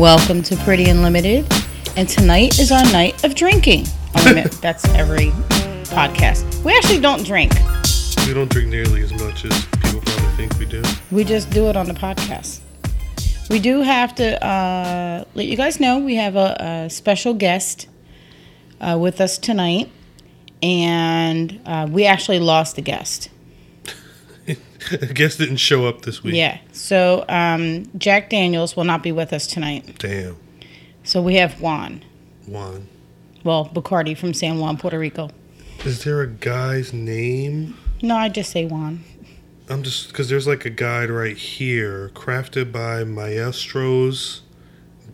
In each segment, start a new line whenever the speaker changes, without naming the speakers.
Welcome to Pretty Unlimited. And tonight is our night of drinking. Oh. That's every podcast. We actually don't drink.
We don't drink nearly as much as people probably think we do.
We just do it on the podcast. We do have to uh, let you guys know we have a, a special guest uh, with us tonight. And uh, we actually lost a guest.
I guess didn't show up this week.
Yeah. So um, Jack Daniels will not be with us tonight.
Damn.
So we have Juan.
Juan.
Well, Bacardi from San Juan, Puerto Rico.
Is there a guy's name?
No, I just say Juan.
I'm just because there's like a guide right here, crafted by Maestros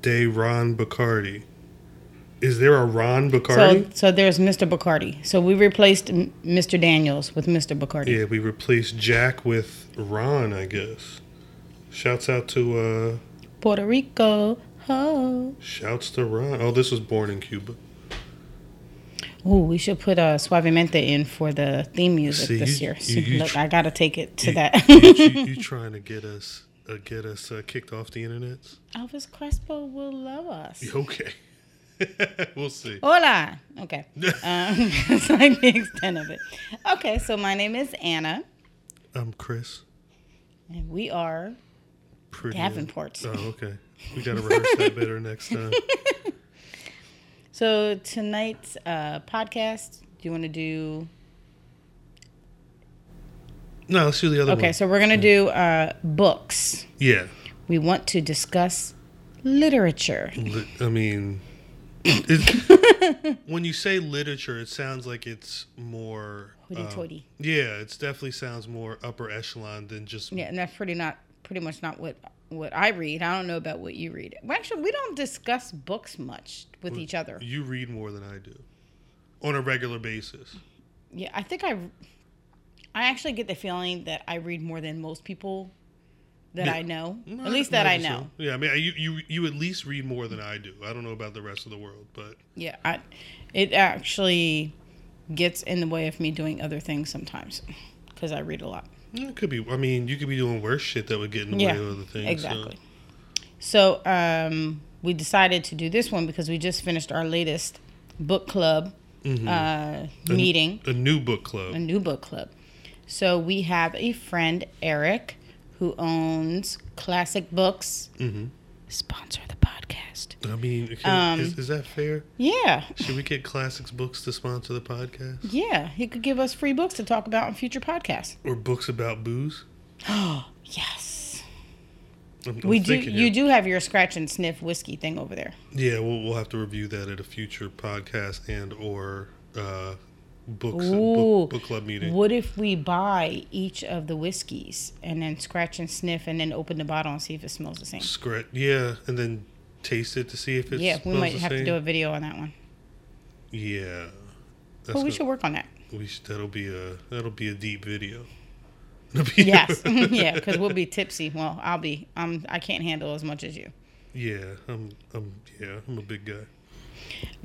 de Ron Bacardi. Is there a Ron Bacardi?
So, so there's Mr. Bacardi. So we replaced Mr. Daniels with Mr. Bacardi.
yeah, we replaced Jack with Ron, I guess. Shouts out to uh
Puerto Rico. Oh.
shouts to Ron. Oh, this was born in Cuba.
Oh, we should put uh, Suavemente in for the theme music
See,
this
you-
year.
you- you
look, I gotta take it to that.
you trying to get us uh, get us uh, kicked off the internet?
Elvis Crespo will love us.
Okay. we'll see.
Hola. Okay. Um, that's like the extent of it. Okay, so my name is Anna,
I'm Chris.
and we are
Pretty
Davenports.
Oh, okay. We gotta rehearse that better next time.
So tonight's uh, podcast, do you want to do?
No, let's do the other one.
Okay, so we're gonna do uh, books.
Yeah.
We want to discuss literature.
Li- I mean, when you say literature, it sounds like it's more. um,
Hoity-toity.
yeah, it definitely sounds more upper echelon than just.
Yeah, and that's pretty not pretty much not what what I read. I don't know about what you read. Well, actually, we don't discuss books much with each other.
You read more than I do, on a regular basis.
Yeah, I think I I actually get the feeling that I read more than most people that
Yeah.
I know.
Not-
At least that I
so.
know.
Yeah, I mean, you, you you at least read more than I do. I don't know about the rest of the world, but
Yeah, I, it actually gets in the way of me doing other things sometimes because I read a lot.
it could be. I mean, you could be doing worse shit that would get in the
Yeah,
way of other things.
exactly. So um, we decided to do this one because we just finished our latest book club
Mm-hmm.
uh, meeting,
A new book club.
a new book club. So we have a friend, Eric, who owns Classic Books.
Mhm.
Sponsor the podcast.
I mean, can,
Um,
is, is that fair?
Yeah,
Should we get Classics Books to sponsor the podcast?
yeah. He could give us free books to talk about in future podcasts.
Or books about booze?
Oh yes.
I'm, I'm
We do.
thinking
You do have your scratch and sniff whiskey thing over there.
Yeah, we'll, we'll have to review that at a future podcast and or uh, books
Ooh.
book, book club meeting.
What if we buy each of the whiskeys and then scratch and sniff and then open the bottle and see if it smells the same?
Scratch, yeah, and then taste it to see if it
yeah, we might have to do a video on that one.
Yeah,
But
That's
we should work on that.
we should, that'll be a that'll be a deep video. Be-
Yes, yeah, because we'll be tipsy. Well, I'll be. Um, I can't handle as much as you.
yeah, I'm I'm yeah, I'm a big guy.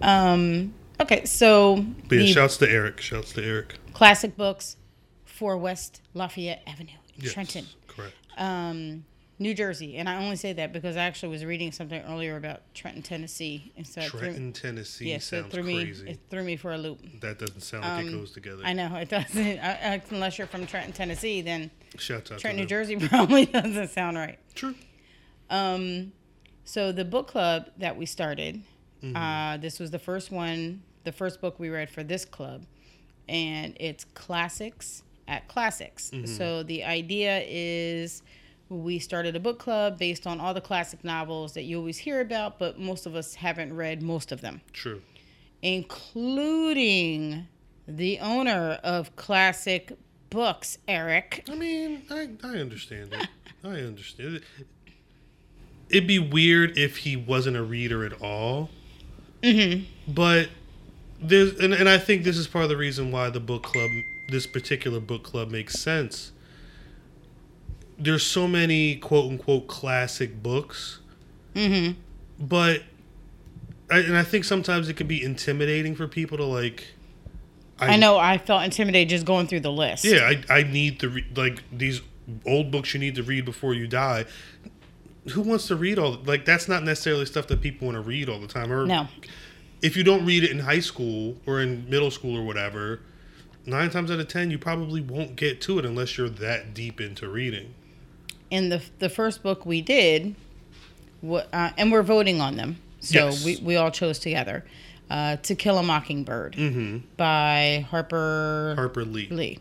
Um. Okay, so
But yeah,
the
shouts to Eric. Shouts to Eric.
classic books for West Lafayette Avenue in
Yes,
Trenton,
Correct.
um, New Jersey. And I only say that because I actually was reading something earlier about Trenton, Tennessee, and so it threw-
Trenton, Tennessee
yeah, so it
sounds
threw me.
crazy.
It threw me for a loop.
that doesn't sound like it
um,
goes together.
I know it doesn't. I, I, unless you're from Trenton, Tennessee, then
Shouts out
Trenton,
to
New
them.
Jersey probably doesn't sound right.
True.
Um, so the book club that we started,
Mm-hmm.
uh, this was the first one, the first book we read for this club, and it's classics at classics.
Mm-hmm.
So the idea is we started a book club based on all the classic novels that you always hear about, but most of us haven't read most of them,
True.
including the owner of Classic Books, Eric.
I mean, I, I understand it. I understand it. It'd be weird if he wasn't a reader at all. Mm-hmm. But there's, and, and I think this is part of the reason why the book club, this particular book club, makes sense. There's so many quote unquote classic books,
Mm-hmm.
but, I, and I think sometimes it can be intimidating for people to like.
I know I felt intimidated just going through the list.
Yeah, I, I need to read like these old books you need to read before you die. who wants to read all like that's not necessarily stuff that people want to read all the time. Or
No.
If you don't read it in high school or in middle school or whatever, nine times out of ten you probably won't get to it unless you're that deep into reading.
And the the first book we did, uh, and we're voting on them, so
Yes.
we we all chose together. Uh, to Kill a Mockingbird
Mm-hmm.
by Harper
Harper Lee.
Lee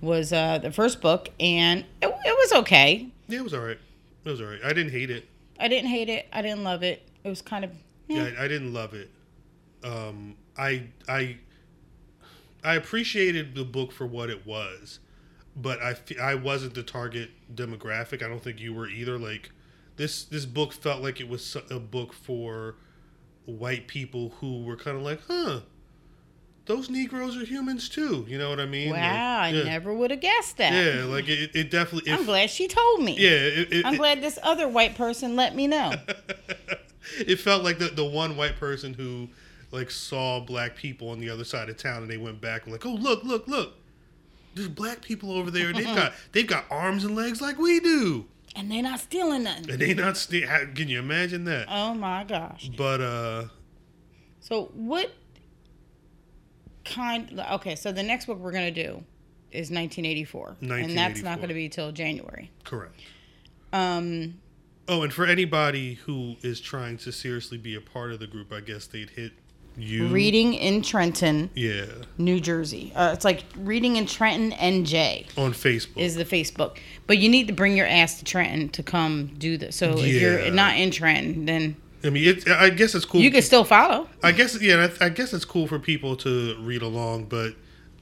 was uh, the first book, and it, it was okay.
Yeah, it was all right. It was all right. I didn't hate it.
I didn't hate it. I didn't love it. It was kind of
Yeah, I, I didn't love it. Um, I I I appreciated the book for what it was, but I I wasn't the target demographic. I don't think you were either. Like this this book felt like it was a book for white people who were kind of like, huh. Those Negroes are humans too. You know what I mean? Like,
wow. I never would have guessed that.
Yeah, like it, it definitely.
I'm glad she told me.
yeah, it, it,
I'm glad this other white person let me know.
it felt like the, the one white person who like saw black people on the other side of town and they went back and like oh look look look there's black people over there they've got they've got arms and legs like we do
and they're not stealing nothing.
and they not st- how- can you imagine that
Oh my gosh.
but uh
So what kind okay, so the next book we're gonna do is 1984. And that's not gonna be till January.
correct
Um
oh and for anybody who is trying to seriously be a part of the group i guess they'd hit you
Reading in Trenton,
yeah
New Jersey. Uh, it's like Reading in Trenton NJ
on facebook
is the Facebook. But you need to bring your ass to Trenton to come do this. So if you're not in Trenton, then
i mean it, i guess it's cool
you can still follow.
I guess yeah, I, I guess it's cool for people to read along, but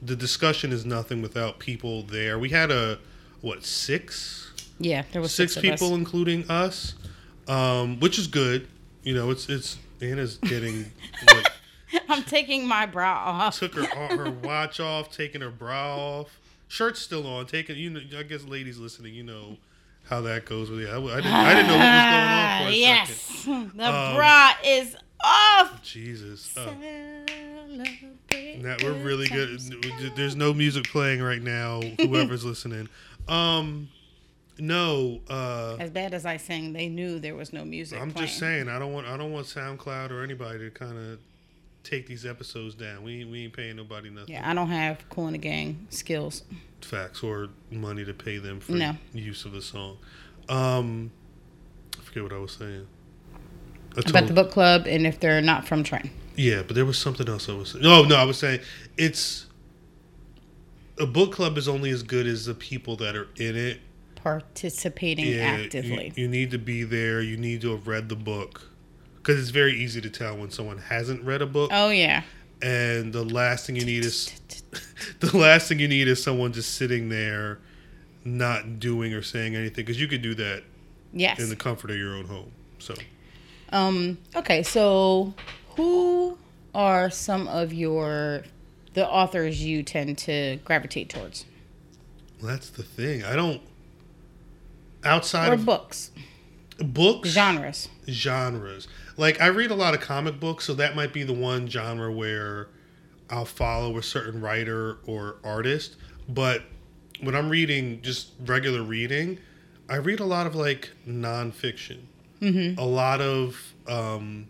the discussion is nothing without people there. We had a what six
Yeah, there was
six,
six, of us.
people, including us, um, which is good. You know, it's it's Anna's getting like
I'm taking my bra off.
took her her watch off, taking her bra off, shirt's still on, taking you know. I guess ladies listening, you know how that goes with it. I, I didn't I didn't know what was going on for a
Ah,
second.
yes, the
Um,
bra is off.
Jesus.
Celebrate
That we're really good. There's no music playing right now. Whoever's listening, um, no. Uh,
As bad as I sang, they knew there was no music.
I'm
playing.
just saying. I don't want. I don't want SoundCloud or anybody to kind of take these episodes down. We ain't, we ain't paying nobody nothing.
Yeah, I don't have Kool & the Gang skills.
Facts or money to pay them for
No.
use of the song. Um, I forget what I was saying. I
About the book club, and if they're not from Trenton.
Yeah, but there was something else I was saying. No, no, I was saying it's a book club is only as good as the people that are in it.
participating
Yeah,
actively.
You, you need to be there. You need to have read the book because it's very easy to tell when someone hasn't read a book.
oh yeah.
And the last thing you need is the last thing you need is someone just sitting there, not doing or saying anything because you could do that
Yes.
in the comfort of your own home. So
Um, okay, so who are some of your the authors you tend to gravitate towards?
that's the thing. I don't outside
Or
of
books,
books
genres.
genres. Like I read a lot of comic books, so that might be the one genre where I'll follow a certain writer or artist. But when I'm reading just regular reading, I read a lot of like nonfiction. Mm-hmm. A lot of um,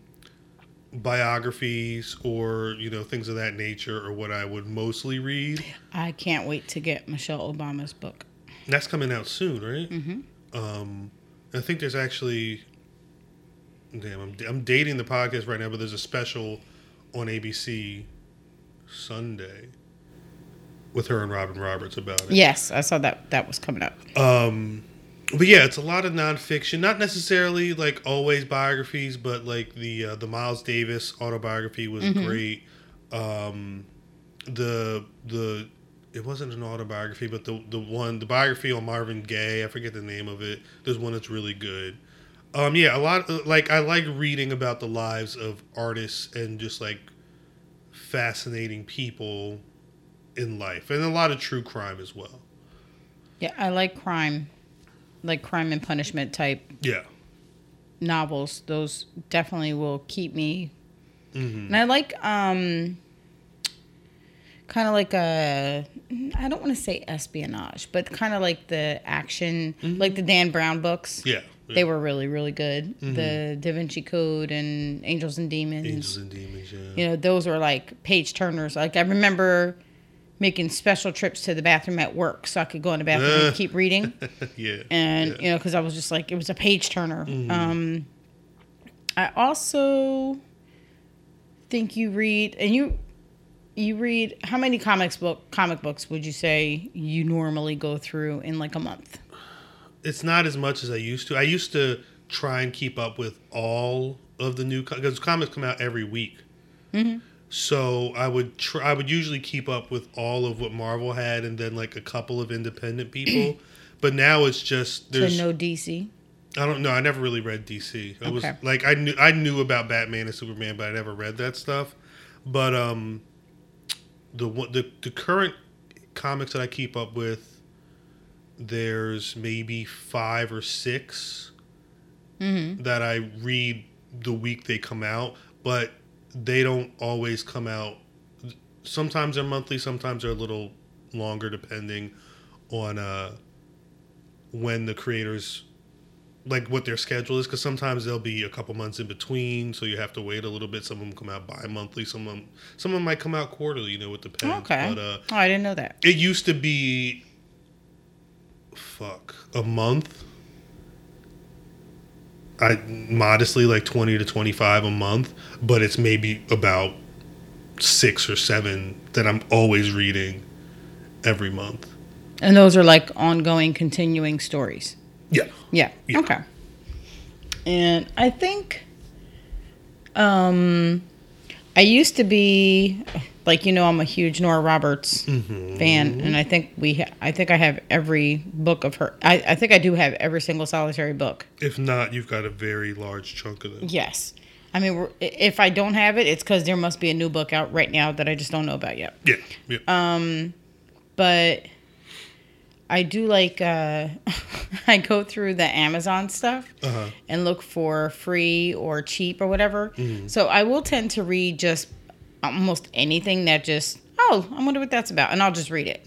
biographies or you know things of that nature are what I would mostly read.
I can't wait to get Michelle Obama's book.
That's coming out soon, right? Mm-hmm. Um, I think there's actually, damn, I'm, I'm dating the podcast right now, but there's a special on ABC Sunday with her and Robin Roberts about it.
Yes, I saw that that was coming up.
Um, but yeah, it's a lot of nonfiction, not necessarily like always biographies, but like the uh, the Miles Davis autobiography was great. Um, the the it wasn't an autobiography, but the the one the biography on Marvin Gaye, I forget the name of it. There's one that's really good. Um, yeah, a lot like I like reading about the lives of artists and just like fascinating people in life, and a lot of true crime as well.
Yeah, I like crime, like crime and punishment type
Yeah.
novels. Those definitely will keep me.
hmm
And I like um kind of like a I don't want to say espionage, but kind of like the action, mm-hmm. like the Dan Brown books.
Yeah.
They were really, really good. Mm-hmm. The Da Vinci Code and Angels and Demons.
Angels and Demons. Yeah.
You know, those were like page turners. Like I remember making special trips to the bathroom at work so I could go in the bathroom and keep reading.
yeah.
And
yeah.
you know, because I was just like, it was a page turner. Mm-hmm. Um, I also think you read, and you you read how many comics book comic books would you say you normally go through in like a month?
it's not as much as I used to. I used to try and keep up with all of the new because comics come out every week.
Mm-hmm.
So I would try. I would usually keep up with all of what Marvel had, and then like a couple of independent people. but now it's just
So
there's.
no DC.
I don't know. I never really read DC. It was
Okay.
like I knew I knew about Batman and Superman, but I never read that stuff. But um, the one- the the current comics that I keep up with, there's maybe five or 6 that I read the week they come out, but they don't always come out. Sometimes they're monthly, sometimes they're a little longer, depending on uh, when the creators like what their schedule is because sometimes there'll be a couple months in between so you have to wait a little bit some of them come out bi-monthly some of them some of them might come out quarterly you know it depends
Okay.
but uh
oh, I didn't know that.
it used to be fuck a month i modestly like 20 to 25 a month but it's maybe about six or seven that i'm always reading every month
And those are like ongoing, continuing stories.
Yeah
Yeah.
Yeah.
Okay. And I think um I used to be like you know I'm a huge Nora Roberts
Mm-hmm.
fan and I think we ha- I think I have every book of her. I I think I do have every single solitary book.
if not you've got a very large chunk of them
Yes. I mean if I don't have it it's cuz there must be a new book out right now that I just don't know about yet.
yeah yeah
Um, But I do like uh I go through the Amazon stuff.
uh-huh
and look for free or cheap or whatever. So I will tend to read just almost anything that just oh I wonder what that's about, and I'll just read it.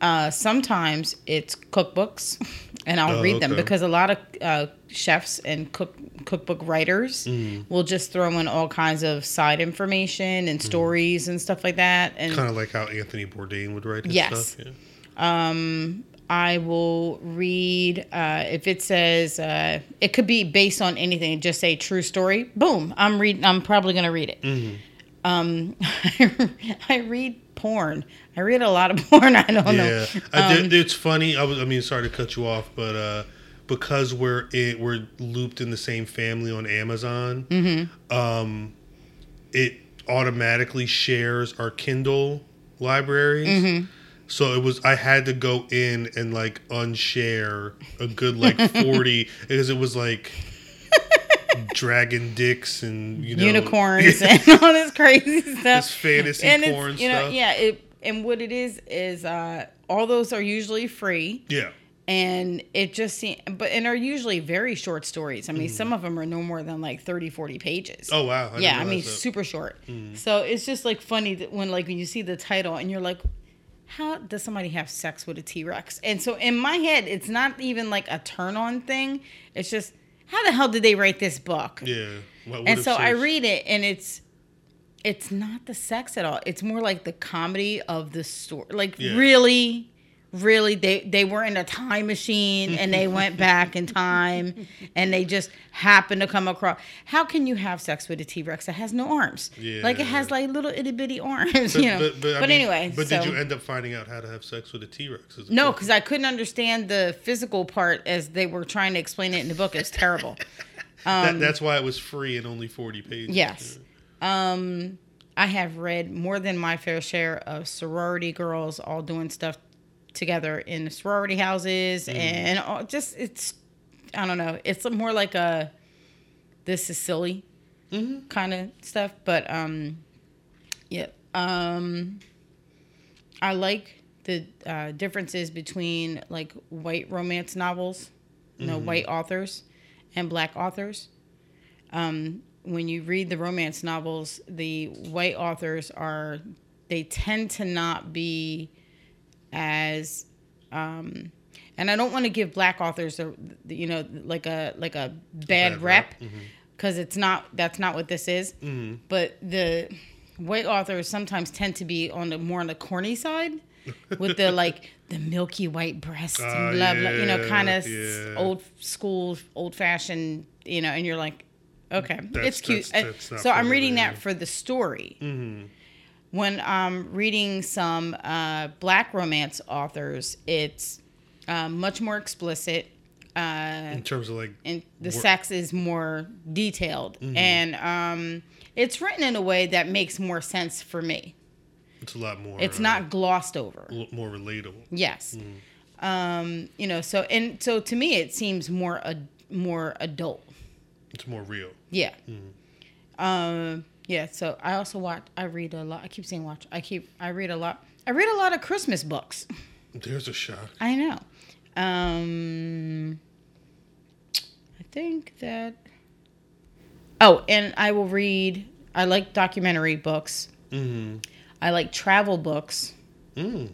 Uh, sometimes it's cookbooks, and I'll
Oh,
read them
okay.
because a lot of uh, chefs and cook cookbook writers will just throw in all kinds of side information and stories and stuff like that. And
kind of like how Anthony Bourdain would write his
Yes.
stuff. Yeah.
Um, I will read uh, if it says uh, it could be based on anything. Just say true story. Boom. I'm reading. I'm probably gonna read it. Um, I read porn. I read a lot of porn. I don't know.
Yeah, I did, it's funny. I was. I mean, sorry to cut you off, but uh, because we're in, we're looped in the same family on Amazon, um, it automatically shares our Kindle libraries. So it was. I had to go in and like unshare a good like forty because it was like dragon dicks and you know
Unicorns and all this crazy stuff.
this fantasy
and
porn
you know,
stuff.
yeah. It and what it is is uh, all those are usually free.
yeah.
and it just seems but and are usually very short stories i mean some of them are no more than like 30 40 pages
Oh wow. I
yeah i mean
that.
super short so it's just like funny that when like when you see the title and you're like how does somebody have sex with a t-rex and so in my head it's not even like a turn on thing it's just how the hell did they write this book
Yeah. What
and so I read it, and it's it's not the sex at all. It's more like the comedy of the story. Like
Yeah.
really, really, they they were in a time machine and they went back in time, and they just happened to come across. How can you have sex with a T Rex that has no arms? yeah. Like it has like little itty bitty arms,
But,
you know.
but, but,
but
mean,
anyway,
But
so.
did you end up finding out how to have sex with a T Rex?
no, because I couldn't understand the physical part as they were trying to explain it in the book. It's terrible.
that, that's why it was free and only forty pages.
Um, Yes. Um, I have read more than my fair share of sorority girls all doing stuff together in sorority houses and all, just it's I don't know. It's more like a this is silly kind of stuff, but um yeah. Um I like the uh, differences between like white romance novels, you know, white authors and black authors um, when you read the romance novels, the white authors are they tend to not be as um, and I don't want to give black authors a you know like a like a bad,
bad rep,
because it's not that's not what this is. But the white authors sometimes tend to be on the more on the corny side with the like the milky white breast
Ah,
and blah blah you know kind of
yeah.
old school old fashioned you know and you're like okay
That's-
it's cute
that's- that's
so i'm reading that for the story
Mm-hmm.
When i'm reading some uh, black romance authors it's uh, much more explicit uh,
in terms of like
and the
wor-
sex is more detailed. And um, it's written in a way that makes more sense for me.
It's a lot more.
it's
uh,
not glossed over.
more relatable.
yes. Um, you know so and so to me it seems more ad- more adult.
It's more real.
yeah. Um, yeah so i also watch i read a lot i keep saying watch i keep i read a lot i read a lot of christmas books
There's a shock.
I know. Um, I think that. Oh, and I will read. I like documentary books.
Mm-hmm.
I like travel books.
Mm.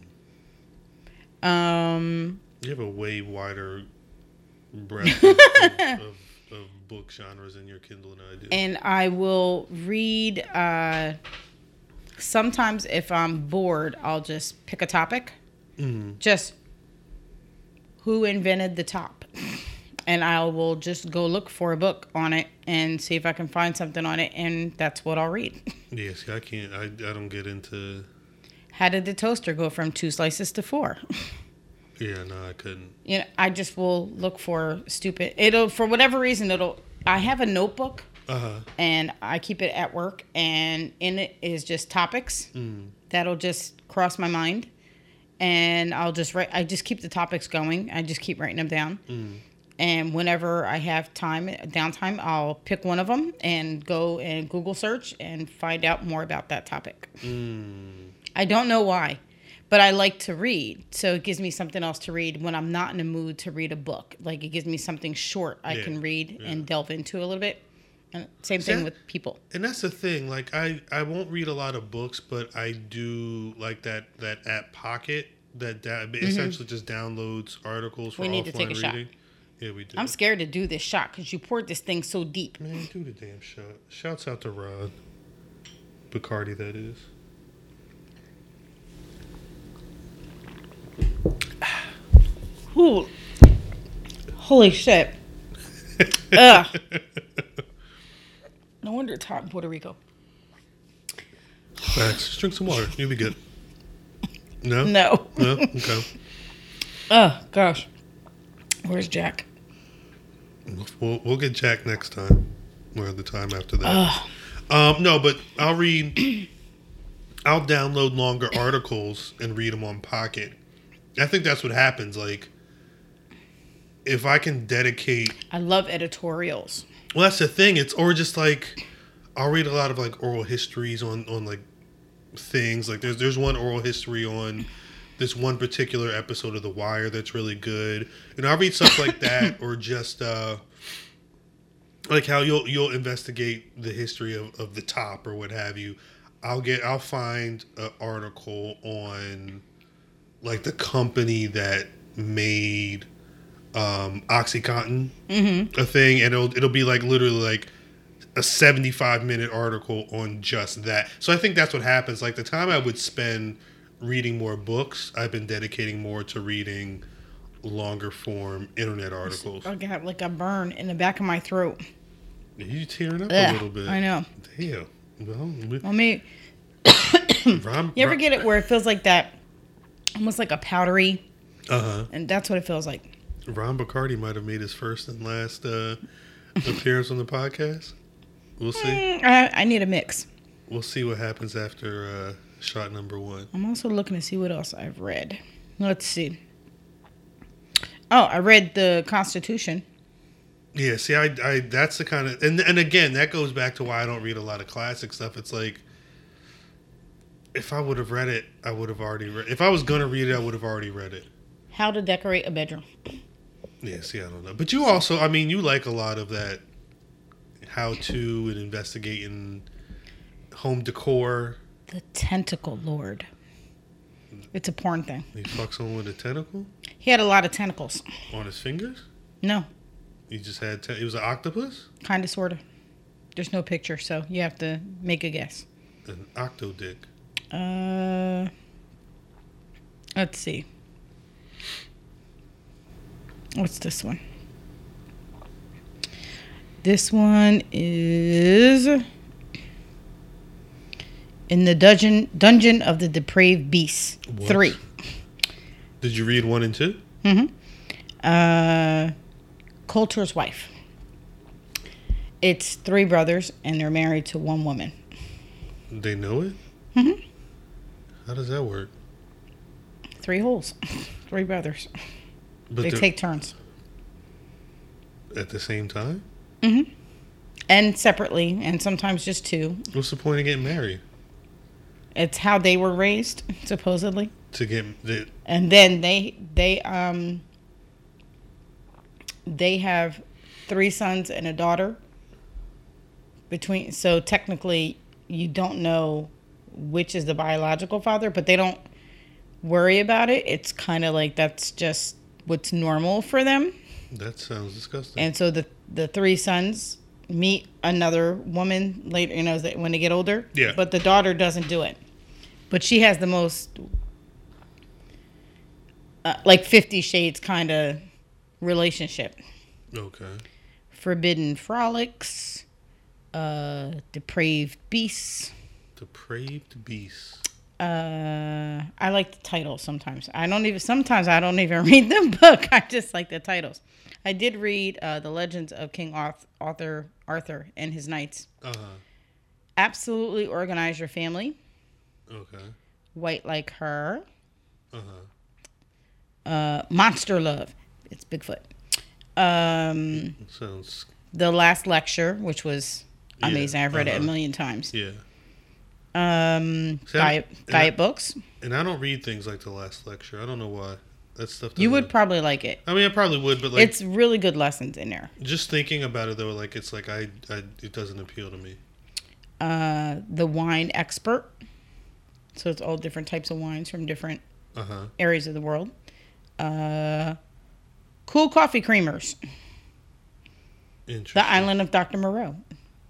Um,
You have a way wider breadth of, of, book genres in your Kindle and I do.
and I will read. Uh, sometimes, if I'm bored, I'll just pick a topic.
Mhm.
Just who invented the top, and I will just go look for a book on it and see if I can find something on it, and that's what I'll read.
Yeah, see, I can't. I, I don't get into.
How did the toaster go from two slices to four?
Yeah, no, I couldn't.
you know, I just will look for stupid. It'll for whatever reason it'll. I have a notebook
Uh huh.
and I keep it at work, and in it is just topics
Mm.
that'll just cross my mind, and I'll just write. I just keep the topics going. I just keep writing them down.
Mm.
And whenever I have time, downtime, I'll pick one of them and go and Google search and find out more about that topic.
Mm.
I don't know why, but I like to read. So it gives me something else to read when I'm not in a mood to read a book. Like it gives me something short I
Yeah,
can read
yeah.
and delve into a little bit. And same
See,
thing with people.
And that's the thing. Like, I I won't read a lot of books, but I do like that that app Pocket that da- essentially just downloads articles for
Mm-hmm. We need
offline
to take a shot.
reading. Yeah, we do.
I'm scared to do this shot because you poured this thing so deep.
Man, do the damn shot. Shouts out to Ron. Bacardi, that is.
Ooh. Holy shit. Ugh. No wonder it's hot in Puerto Rico.
Facts. Just drink some water. You'll be good. No?
No.
No? Okay.
Oh, gosh. Where's Jack?
We'll, we'll get Jack next time. Or the time after that. Um, no, but I'll read. I'll download longer articles and read them on Pocket. I think that's what happens. Like, if I can dedicate
I love editorials.
Well, that's the thing. It's or just like I'll read a lot of like oral histories on on like things. Like there's there's one oral history on this one particular episode of The Wire that's really good. And I'll read stuff like that or just uh like how you'll you'll investigate the history of, of the top or what have you. I'll get I'll find an article on like the company that made um Oxycontin
Mm-hmm.
a thing and it'll it'll be like literally like a 75 minute article on just that. So I think that's what happens. Like the time I would spend reading more books, I've been dedicating more to reading longer form internet articles.
I got like a burn in the back of my throat.
You tearing up a little bit.
I know.
Damn. Well,
Well, me.
Ron,
You ever get it where it feels like that, almost like a powdery,
Uh huh.
and that's what it feels like.
Ron Bacardi might have made his first and last uh, appearance on the podcast. We'll see.
Mm, I, I need a mix.
We'll see what happens after uh, shot number one.
I'm also looking to see what else I've read. Let's see. Oh, I read the Constitution.
Yeah, see, I, I, that's the kind of, and and again, that goes back to why I don't read a lot of classic stuff. It's like, if I would have read it, I would have already read. If I was gonna read it, I would have already read it.
How to decorate a bedroom.
Yeah, see, I don't know, but you also, I mean, you like a lot of that, how to and investigating home decor.
The Tentacle Lord. It's a porn thing.
He fucks someone with a tentacle.
He had a lot of tentacles.
On his fingers?
No,
He just had. Te- it was an octopus.
kind of, sort of. There's no picture, so you have to make a guess.
An octo dick.
Uh, let's see. What's this one? This one is in the dungeon dungeon of the depraved beasts.
What?
Three.
Did you read one and two?
Uh, Colter's wife. It's three brothers, and they're married to one woman.
They know it.
Mhm.
How does that work?
Three holes. three brothers.
But
They take turns.
at the same time.
Mm-hmm. And separately, and sometimes just two.
What's the point of getting married?
It's how they were raised, supposedly.
To get the,
And then they they um they have three sons and a daughter. Between so technically you don't know which is the biological father, but they don't worry about it. It's kind of like that's just what's normal for them.
that sounds disgusting.
And so the the three sons meet another woman later, you know, when they get older.
Yeah.
But the daughter doesn't do it. But she has the most uh, like 50 shades kind of relationship.
okay.
Forbidden frolics, uh depraved beasts.
Depraved beast.
Uh I like the titles sometimes. I don't even sometimes I don't even read the book. I just like the titles. I did read uh The Legends of King Arth- Arthur Arthur and his knights.
Uh huh.
Absolutely organize your family.
Okay.
White like her.
Uh huh.
Uh Monster Love. It's Bigfoot. Um
Sounds.
The Last Lecture, which was
Yeah,
amazing. I've read it a
uh-huh.
million times.
Yeah.
Um
See, I-
diet
I-
diet books.
And I don't read things like the last lecture. I don't know why. That stuff.
You would probably like it.
I mean, I probably would, but like,
it's really good lessons in there.
just thinking about it though, like it's like I, I, it doesn't appeal to me.
uh, the wine expert. So it's all different types of wines from different
Uh huh.
areas of the world. Uh, cool coffee creamers.
Interesting.
The Island of Dr. Moreau.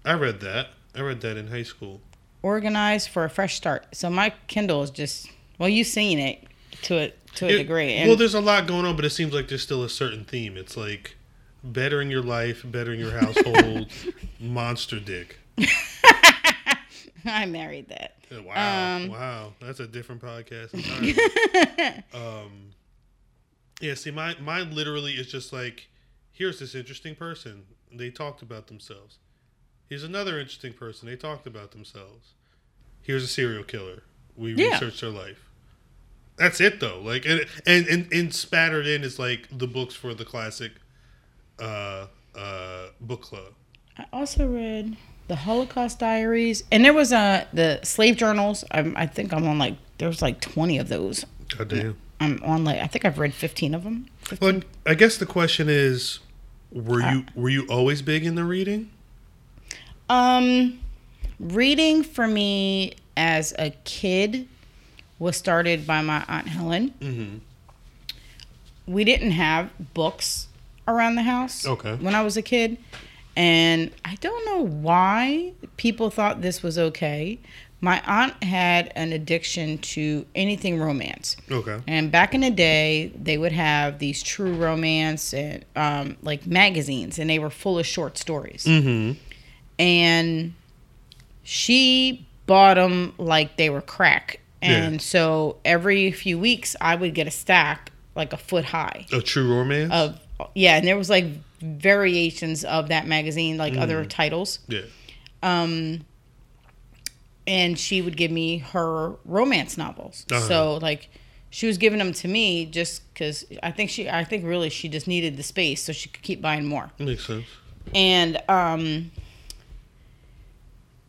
I read that. I read that in high school.
Organized for a fresh start. So my Kindle is just well, you've seen it to a to a
It-
degree. And
well, there's a lot going on, but it seems like there's still a certain theme. It's like bettering your life, bettering your household, monster dick.
I married that.
Wow,
Um,
wow, that's a different podcast. um, yeah, see, my mine literally is just like, here's this interesting person. They talked about themselves. Here's another interesting person. They talked about themselves. Here's a serial killer. We
Yeah.
researched their life. That's it though. Like and, and and and spattered in is like the books for the classic uh uh book club.
I also read the Holocaust Diaries, and there was uh, the slave journals. I'm, I think I'm on like there's like 20 of those.
God damn.
I'm on like I think I've read 15 of them. 15
Well, I guess the question is, were you were you always big in the reading?
Um, reading for me as a kid was started by my aunt Helen.
Mm-hmm.
We didn't have books around the house
Okay.
when I was a kid, and I don't know why people thought this was okay. My aunt had an addiction to anything romance.
Okay.
And back in the day, they would have these true romance and um, like magazines, and they were full of short stories
Mm-hmm.
And she bought them like they were crack.
Yeah.
And so every few weeks, I would get a stack like a foot high
A true romance.
of yeah, and there was like variations of that magazine, like other titles.
yeah.
Um, and she would give me her romance novels.
Uh-huh.
So like. She was giving them to me just because I think she, I think really she just needed the space so she could keep buying more
Makes sense.
and um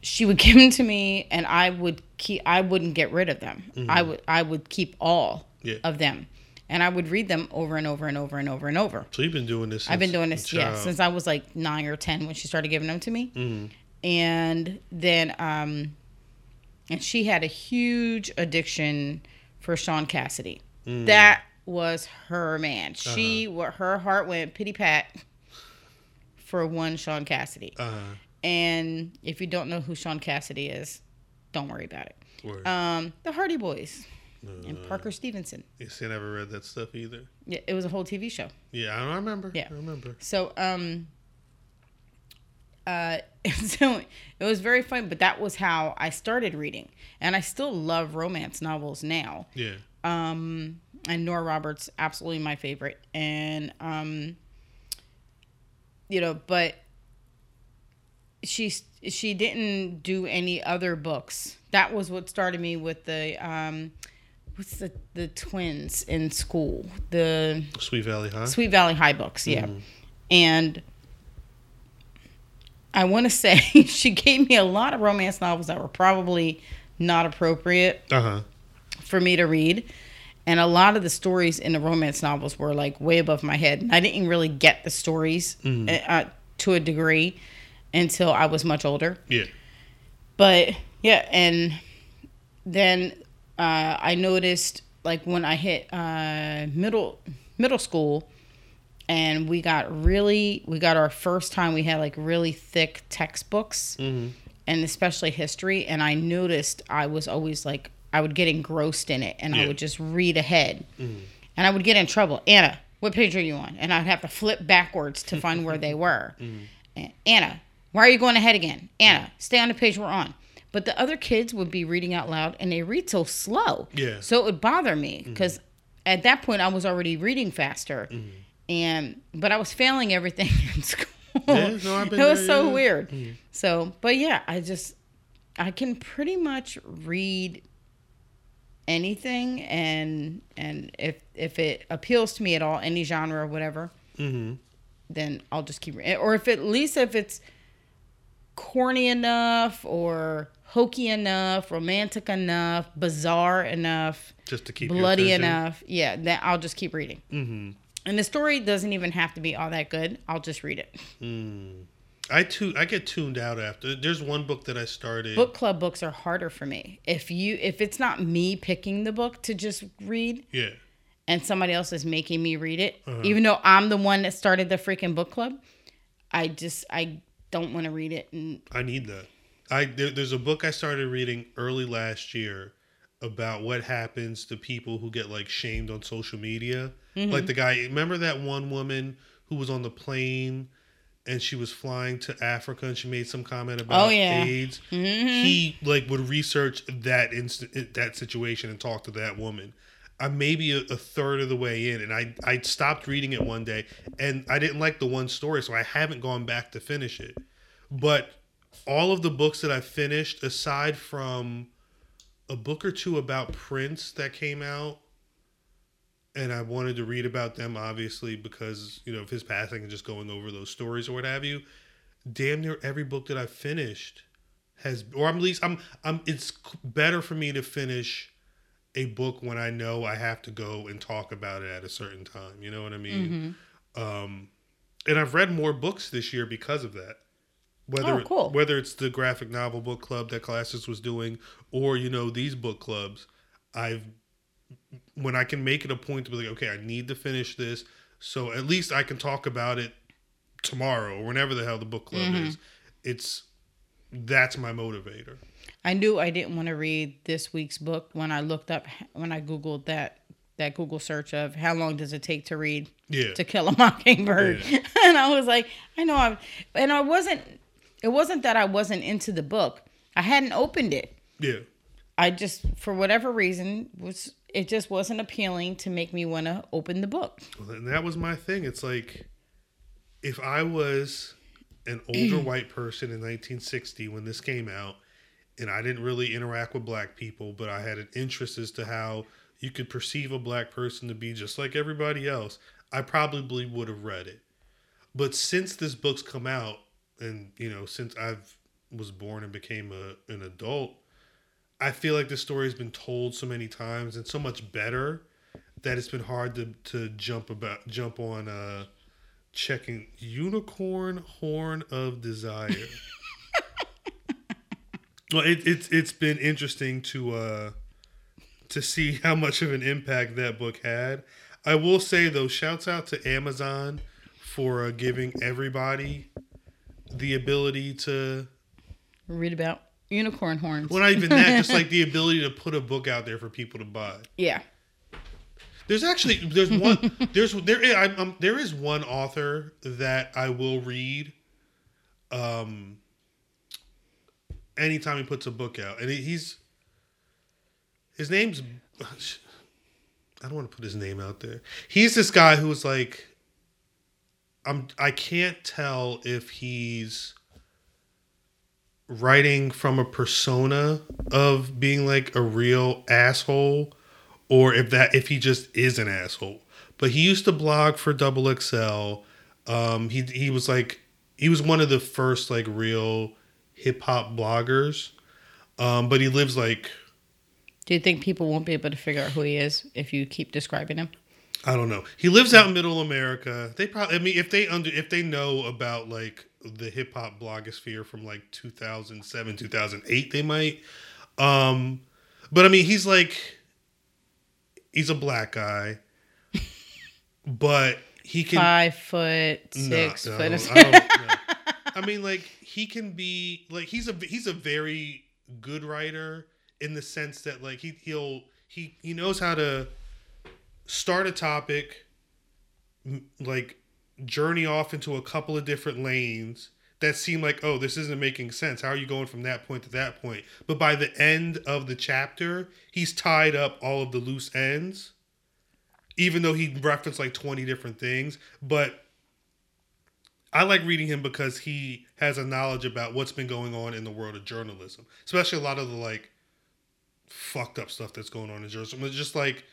she would give them to me and i would keep i wouldn't get rid of them i would i would keep all
Yeah.
of them and i would read them over and over and over and over and over
So you've been doing this.
i've been doing this yeah since i was like nine or ten when she started giving them to me
Mhm.
and then um and she had a huge addiction for shaun cassidy
Mm.
that was her man. She, uh her heart went pity pat for one Shaun Cassidy.
Uh,
And if you don't know who Shaun Cassidy is, don't worry about it.
word.
Um, the Hardy Boys
Uh,
and Parker Stevenson.
you see, I never read that stuff either.
Yeah, it was a whole TV show.
Yeah, I don't remember.
Yeah.
I remember.
So, um, uh, so it was very fun, but that was how I started reading, and I still love romance novels now.
Yeah.
Um, and Nora Roberts, absolutely my favorite, and um, you know, but she she didn't do any other books. That was what started me with the um, what's the the twins in school the
Sweet Valley High.
Sweet Valley High books, yeah. And I want to say she gave me a lot of romance novels that were probably not appropriate
Uh huh.
for me to read. And a lot of the stories in the romance novels were like way above my head. I didn't really get the stories uh, to a degree until I was much older.
Yeah.
But yeah, and then uh, I noticed like when I hit uh, middle middle school, and we got really we got our first time we had like really thick textbooks, and especially history. And I noticed I was always like I would get engrossed in it, and I would just read ahead, and I would get in trouble. Anna, what page are you on? And I'd have to flip backwards to find where they were. And, Anna, why are you going ahead again? Anna, stay on the page we're on. But the other kids would be reading out loud and they read so slow.
Yeah.
So it would bother me mm-hmm. because at that point I was already reading faster. Mm-hmm. And but I was failing everything in school.
Yeah, no, I've
it was so
yeah.
weird. Mm-hmm. So, but yeah, I just I can pretty much read anything and and if if it appeals to me at all any genre or whatever
Mm-hmm.
then I'll just keep reading. Or if at least if it's corny enough or hokey enough, romantic enough, bizarre enough,
Just to keep
bloody enough, yeah, then I'll just keep reading.
Mm-hmm.
And the story doesn't even have to be all that good. I'll just read it.
Mm. I too I get tuned out after. There's one book that I started.
Book club books are harder for me. If you if it's not me picking the book to just read
Yeah.
and somebody else is making me read it, even though I'm the one that started the freaking book club, I just I don't want to read it and
I need that. I there, there's a book I started reading early last year about what happens to people who get like shamed on social media.
Mm-hmm.
Like the guy, remember that one woman who was on the plane and she was flying to Africa and she made some comment about
Oh, yeah.
AIDS. He like would research that instant that situation and talk to that woman. I'm maybe a, a third of the way in, and I I stopped reading it one day, and I didn't like the one story, so I haven't gone back to finish it. But all of the books that I finished, aside from a book or two about Prince that came out, and I wanted to read about them, obviously because you know of his passing and just going over those stories or what have you. Damn near every book that I finished has, or at least I'm I'm. It's better for me to finish a book when I know I have to go and talk about it at a certain time. You know what I mean? Um, and I've read more books this year because of that. Whether
Oh, cool.
whether it's the graphic novel book club that Classes was doing, or you know these book clubs, I've when I can make it a point to be like, okay, I need to finish this, so at least I can talk about it tomorrow or whenever the hell the book club
Mm-hmm.
is. It's that's my motivator.
I knew I didn't want to read this week's book when I looked up when I googled that that Google search of how long does it take to read
Yeah.
to kill a mockingbird, and I was like, I know I, and I wasn't. It wasn't that I wasn't into the book. I hadn't opened it.
Yeah.
I just, for whatever reason, was it just wasn't appealing to make me want to open the book.
Well, and that was my thing. It's like if I was an older white person in 1960 when this came out, and I didn't really interact with black people, but I had an interest as to how you could perceive a black person to be just like everybody else, I probably would have read it. But since this book's come out, and you know, since I've was born and became a, an adult, I feel like this story has been told so many times and so much better that it's been hard to, to jump about jump on uh checking unicorn horn of desire. well, it, it's it's been interesting to uh to see how much of an impact that book had. I will say though, shouts out to Amazon for uh, giving everybody the ability to.
Read about unicorn horns.
Well, not even that, just like the ability to put a book out there for people to buy.
yeah.
There's actually there's one there's there is, I'm, um, there is one author that I will read. Um. Anytime he puts a book out, and he- he's his name's I don't want to put his name out there. He's this guy who's like I'm I can't tell if he's writing from a persona of being like a real asshole or if that if he just is an asshole. But he used to blog for Double XL. Um he he was like he was one of the first like real hip hop bloggers. Um but he lives like
Do you think people won't be able to figure out who he is if you keep describing him?
I don't know. He lives out in middle America. They probably I mean if they under if they know about like the hip hop blogosphere from like 2007, 2008 they might. Um but I mean he's like he's a black guy. but he can
Five foot, six
no,
foot.
I, no. I mean, like he can be like he's a he's a very good writer in the sense that like he he'll he he knows how to start a topic, like journey off into a couple of different lanes that seem like oh this isn't making sense. How are you going from that point to that point? But by the end of the chapter, he's tied up all of the loose ends even though he referenced like 20 different things but i like reading him because he has a knowledge about what's been going on in the world of journalism especially a lot of the like fucked up stuff that's going on in journalism it's just like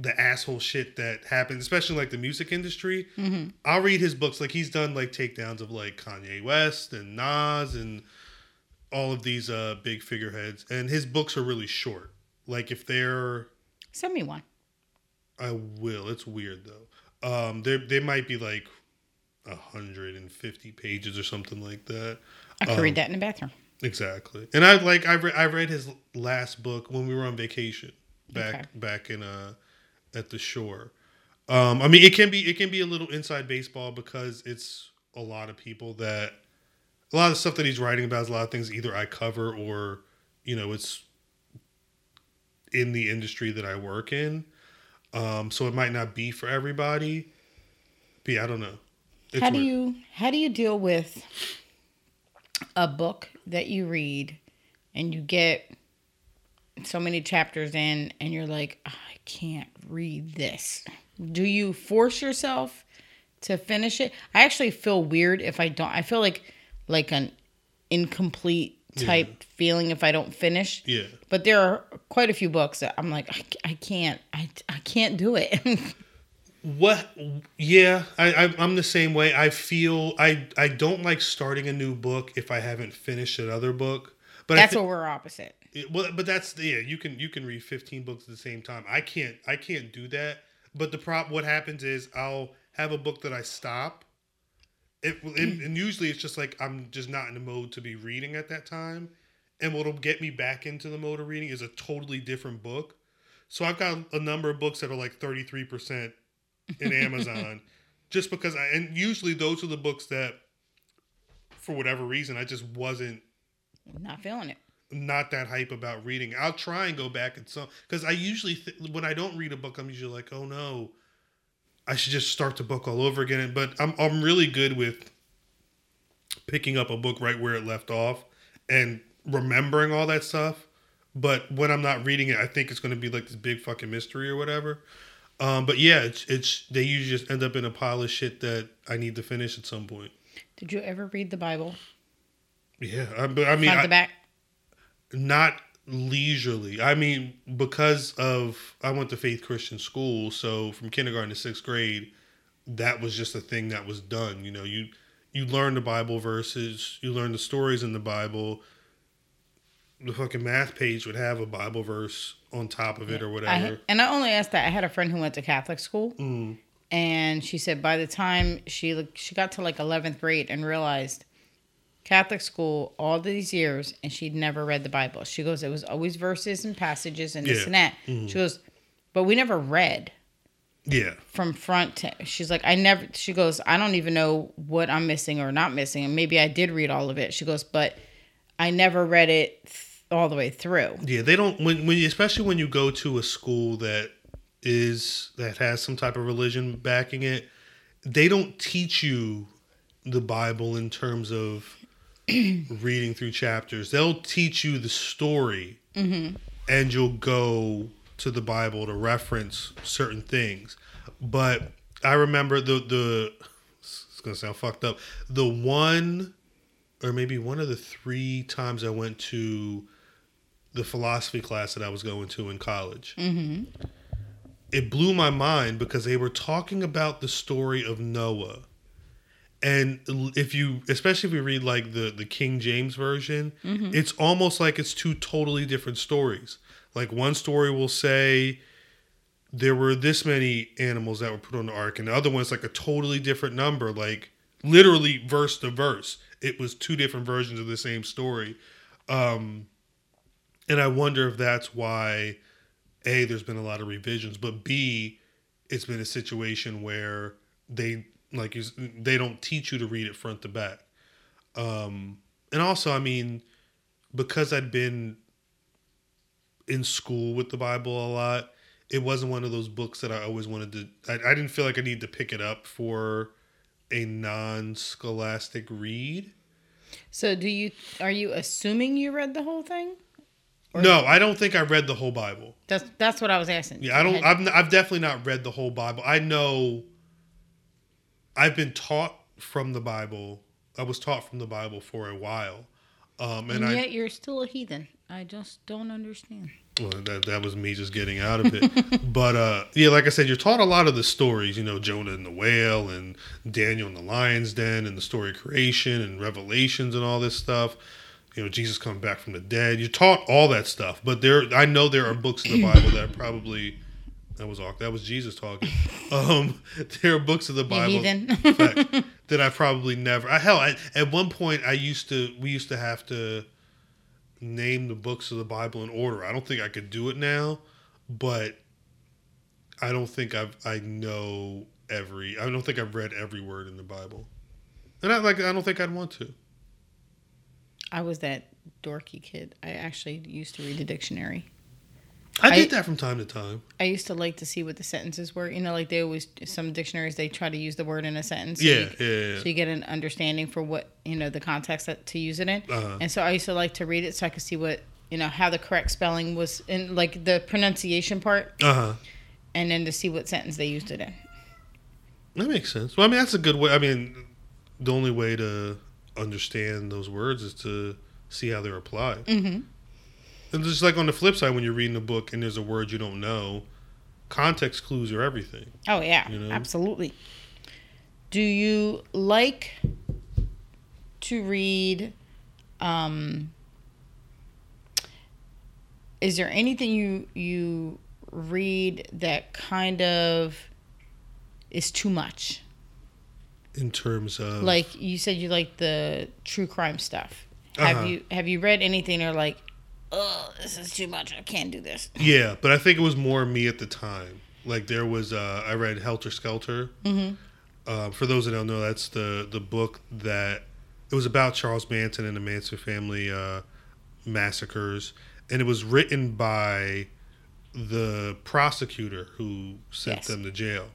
the asshole shit that happens especially like the music industry i'll read his books like he's done like takedowns of like Kanye West and Nas and all of these uh big figureheads and his books are really short like if they're
Send me one.
I will. It's weird though. Um, they they might be like hundred and fifty pages or something like that.
I could
Um,
read that in the bathroom.
Exactly. And I like I read I read his last book when we were on vacation back
Okay.
back in uh at the shore. Um, I mean it can be it can be a little inside baseball because it's a lot of people that a lot of stuff that he's writing about is a lot of things either I cover or you know it's in the industry that I work in. Um, so it might not be for everybody. But yeah, I don't know. It's
how do
weird.
you how do you deal with a book that you read and you get so many chapters in and you're like "Ah, I can't read this. Do you force yourself to finish it? I actually feel weird if I don't. I feel like like an incomplete type feeling if I don't finish.
Yeah.
But there are quite a few books that I'm like I, I can't I, I can't do it.
What? Yeah, I, I I'm the same way. I feel I I don't like starting a new book if I haven't finished another book. But I
That's what we're opposite.
It- well, but that's the yeah. You can you can read 15 books at the same time. I can't I can't do that. But the prop what happens is I'll have a book that I stop. It and, mm. and usually it's just like I'm just not in the mode to be reading at that time. And what'll get me back into the mode of reading is a totally different book. So I've got a number of books that are like 33% in Amazon just because I and usually those are the books that for whatever reason I just wasn't
Not feeling it.
Not that hype about reading. I'll try and go back and some because I usually th- when I don't read a book, I'm usually like, oh no, I should just start the book all over again. But I'm I'm really good with picking up a book right where it left off and remembering all that stuff. But when I'm not reading it, I think it's going to be like this big fucking mystery or whatever. Um, but yeah, it's it's they usually just end up in a pile of shit that I need to finish at some point.
Did you ever read the Bible
Yeah, I, but I mean,
front
I,
to back?
Not leisurely. I mean, because of I went to faith Christian school, so from kindergarten to sixth grade, that was just a thing that was done. You know, you you learn the Bible verses, you learn the stories in the Bible. The fucking math page would have a Bible verse on top of it or
I,
whatever.
and I only asked that. I had a friend who went to Catholic school,
Mm.
and she said by the time she like, she got to like eleventh grade and realized Catholic school all these years, and she'd never read the Bible. She goes, it was always verses and passages and this
Yeah.
and that.
Mhm.
She goes, but we never read.
Yeah.
from front to she's like i never she goes i don't even know what i'm missing or not missing and maybe i did read all of it she goes but i never read it th- all the way through
Yeah, they don't when when especially when you go to a school that is that has some type of religion backing it, they don't teach you the Bible in terms of reading through chapters. They'll teach you the story, and you'll go to the Bible to reference certain things. But I remember the the it's gonna sound fucked up. The one or maybe one of the three times I went to the philosophy class that I was going to in college. Mm-hmm. It blew my mind because they were talking about the story of Noah. And if you, especially if you read like the, the King James version, it's almost like it's two totally different stories. Like one story will say there were this many animals that were put on the ark, and the other one's like a totally different number, like literally verse to verse. It was two different versions of the same story. Um, and I wonder if that's why A, there's been a lot of revisions, but B, it's been a situation where they like you, they don't teach you to read it front to back. Um, and also, I mean, because I'd been in school with the Bible a lot, it wasn't one of those books that I always wanted to. I, I didn't feel like I needed to pick it up for a non-scholastic read.
so do you are you assuming you read the whole thing Or-
no, I don't think I read the whole Bible.
that's that's what i was asking
Yeah, I don't. I've, I've definitely not read the whole Bible. I know. I've been taught from the Bible. I was taught from the Bible for a while, um, and
and
I
yet you're still a heathen i just don't understand
well, that that was me just getting out of it. but uh, yeah, like I said, you're taught a lot of the stories. You know, Jonah and the whale, and Daniel in the lion's den, and the story of creation and Revelations and all this stuff. You know, Jesus coming back from the dead. You're taught all that stuff. But there, I know there are books in the Bible that probably that was awkward. That was Jesus talking. Um, there are books of the Bible fact, that I probably never. I, hell, I, at one point I used to. We used to have to name the books of the Bible in order. I don't think I could do it now, but I don't think I've. I know every. I don't think I've read every word in the Bible, and I like. I don't think I'd want to.
i was that dorky kid i actually used to read the dictionary
I,
I-
did that from time to time.
I used to like to see what the sentences were. You know, like they always some dictionaries they try to use the word in a sentence. so
Yeah,
you-
yeah, yeah.
So you get an understanding for what you know the context that, to use it in.
Uh-huh.
And so I used to like to read it so I could see what you know how the correct spelling was in like the pronunciation part,
Uh huh.
and then to see what sentence they used it in.
That makes sense. Well, I mean, that's a good way. I mean, the only way to understand those words is to see how they're applied.
Mm-hmm.
And just like on the flip side, when you're reading a book and there's a word you don't know, context clues are everything.
Oh yeah,
You know?
absolutely. Do you like to read? Um, is there anything you you read that kind of is too much?
In terms of
Like you said, you like the true crime stuff. Have
Uh-huh.
you have you read anything or like, oh, this is too much. I can't do this.
yeah, but I think it was more me at the time. Like there was, uh, I read Helter Skelter.
Mm-hmm.
Uh, for those that don't know, that's the the book that it was about Charles Manson and the Manson family uh, massacres, and it was written by the prosecutor who sent
Yes.
them to jail.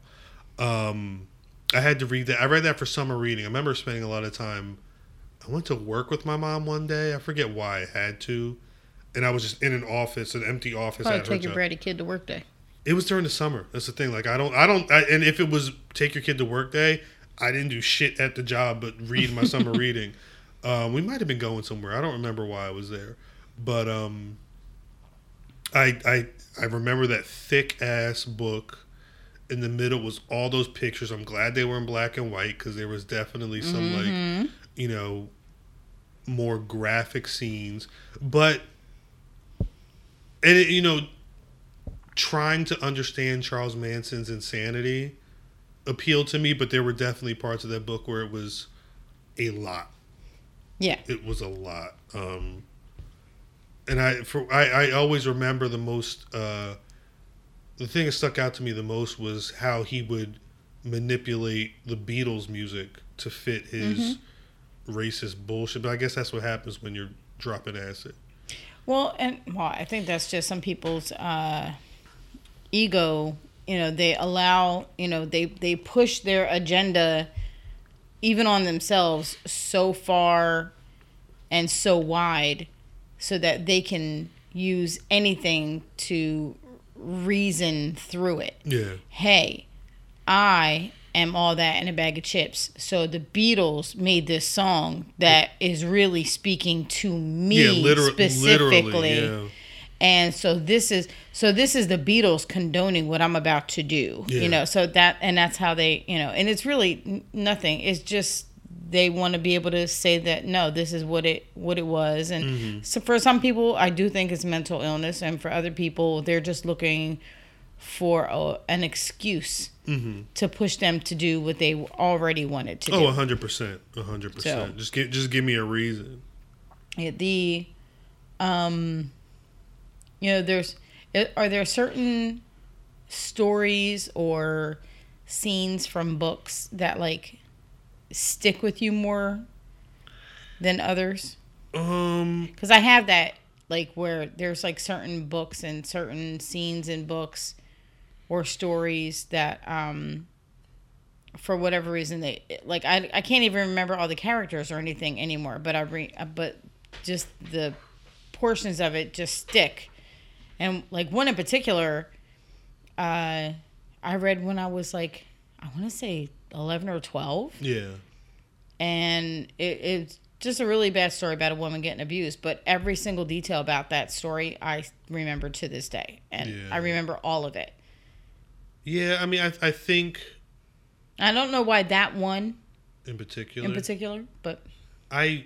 Um, I had to read that. I read that for summer reading. I remember spending a lot of time. I went to work with my mom one day. I forget why I had to, and I was just in an office, an empty office.
Probably take your bratty kid to work day.
It was during the summer. That's the thing. Like I don't, I don't, I, and if it was take your kid to work day, I didn't do shit at the job but read my summer reading. Um, we might have been going somewhere. I don't remember why I was there, but um, I I I remember that thick ass book. In the middle was all those pictures. I'm glad they were in black and white because there was definitely some like you know more graphic scenes, but and it, you know trying to understand Charles Manson's insanity appealed to me, but there were definitely parts of that book where it was a lot.
Yeah.
It was a lot. Um, and I for I, I always remember the most uh, the thing that stuck out to me the most was how he would manipulate the Beatles music to fit his racist bullshit. But I guess that's what happens when you're dropping acid.
Well, and well, I think that's just some people's uh, ego. You know, they allow. You know, they they push their agenda, even on themselves, so far, and so wide, so that they can use anything to reason through it.
Yeah.
Hey, I am all that in a bag of chips. So the Beatles made this song that is really speaking to me
Yeah, liter-
specifically.
Yeah.
And so this is so this is the Beatles condoning what I'm about to do.
Yeah.
You know, so that and that's how they, you know, and it's really nothing. It's just they want to be able to say that no, this is what it what it was. And
Mm-hmm.
so for some people, I do think it's mental illness, and for other people, they're just looking for a, an excuse to push them to do what they already wanted to do.
Mm-hmm. Oh, hundred percent, hundred
So-
percent. Just give, just give me a reason.
Yeah, the um you know there's are there certain stories or scenes from books that like stick with you more than others
Um,
because i have that like where there's like certain books and certain scenes in books or stories that um for whatever reason they like I, I can't even remember all the characters or anything anymore but i re, but just the portions of it just stick. And like one in particular uh i read when i was like i want to say 11 or 12
yeah,
and it, it's just a really bad story about a woman getting abused but every single detail about that story i remember to this day. And
Yeah.
i remember all of it
yeah. I mean, I, I think
i don't know why that one
in particular,
in particular but
I,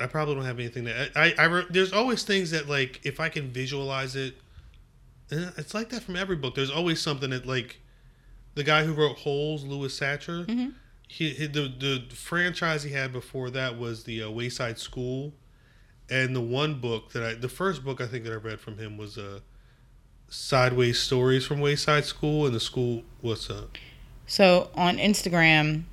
I probably don't have anything that I, I, re- there's always things that like if I can visualize it, it's like that from every book. There's always something that like, the guy who wrote Holes, Louis Sachar,
Mm-hmm.
he, he the the franchise he had before that was the uh, Wayside School, and the one book that I the first book I think that I read from him was uh, Sideways Stories from Wayside School, and the school what's up?
So on Instagram,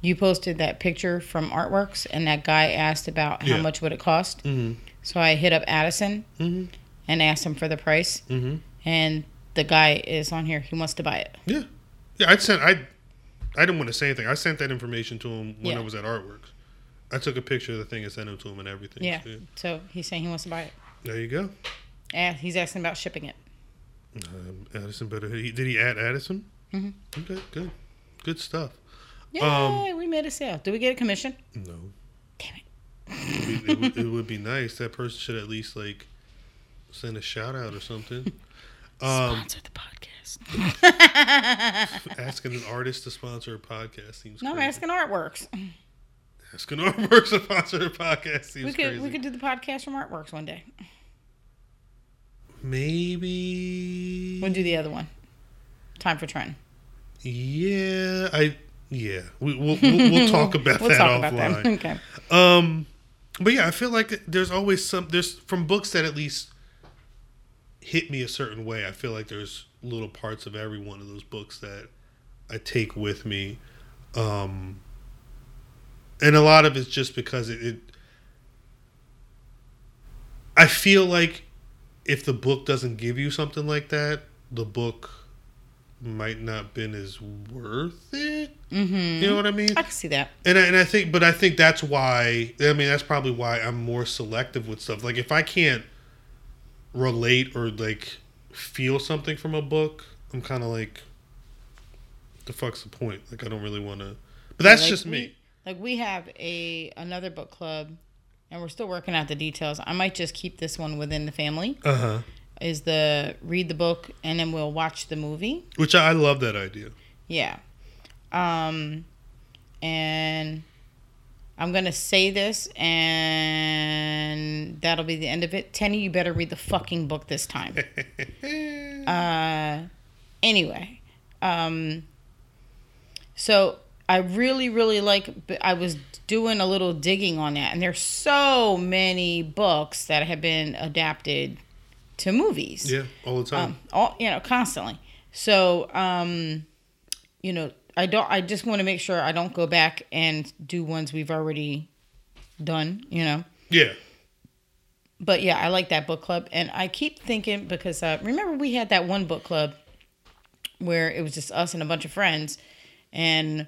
you posted that picture from Artworks, and that guy asked about how
Yeah.
much would it cost.
mm-hmm,
So I hit up Addison
mm-hmm,
and asked him for the price,
mm-hmm.
and the guy is on here. He wants to buy it.
Yeah, yeah. I sent I, I didn't want to say anything. I sent that information to him when
Yeah.
I was at Artworks. I took a picture of the thing and sent it to him and everything.
Yeah.
So,
So he's saying he wants to buy it.
there you go.
And he's asking about shipping it.
Um, Addison better. Did he add Addison?
Mhm.
Okay, good, good stuff.
Yay,
Um,
we made a sale. Did we get a commission?
No,
Damn it.
it, would- it, would, it would be nice. That person should at least like send a shout out or something. Um,
Sponsor the podcast.
asking an artist to sponsor a podcast seems
no, I'm
crazy.
asking Artworks.
asking Artworks to sponsor a podcast seems
We could
crazy.
we could do the podcast from Artworks one day.
Maybe
We'll do the other one. Time for Trent.
Yeah, I yeah. We, we'll, we'll we'll talk about
We'll
that
talk about
offline.
that. Okay.
Um, but yeah, I feel like there's always some there's from books that at least hit me a certain way. I feel like there's little parts of every one of those books that I take with me, um, and a lot of it's just because it. it I feel like if the book doesn't give you something like that, the book might not been as worth it.
Mm-hmm.
You know what I mean?
I can see that.
And I, and I think, but I think that's why. I mean, that's probably why I'm more selective with stuff. Like if I can't relate or like feel something from a book, I'm kind of like, the fuck's the point? Like I don't really want to. But that's
Like,
just me.
Like we have a another book club, and we're still working out the details. I might just keep this one within the family.
Uh huh.
Is the read the book and then we'll watch the movie.
Which I, love that idea.
Yeah. Um, and I'm gonna say this, and that'll be the end of it. Tenny, you better read the fucking book this time. uh, anyway, um, so I really, really like. I was doing a little digging on that, and there's so many books that have been adapted to movies.
Yeah, all the time.
Um, all you know, constantly. So, um, you know, I don't. I just want to make sure I don't go back and do ones we've already done. You know.
yeah.
But yeah, I like that book club, and I keep thinking because uh, remember we had that one book club where it was just us and a bunch of friends, and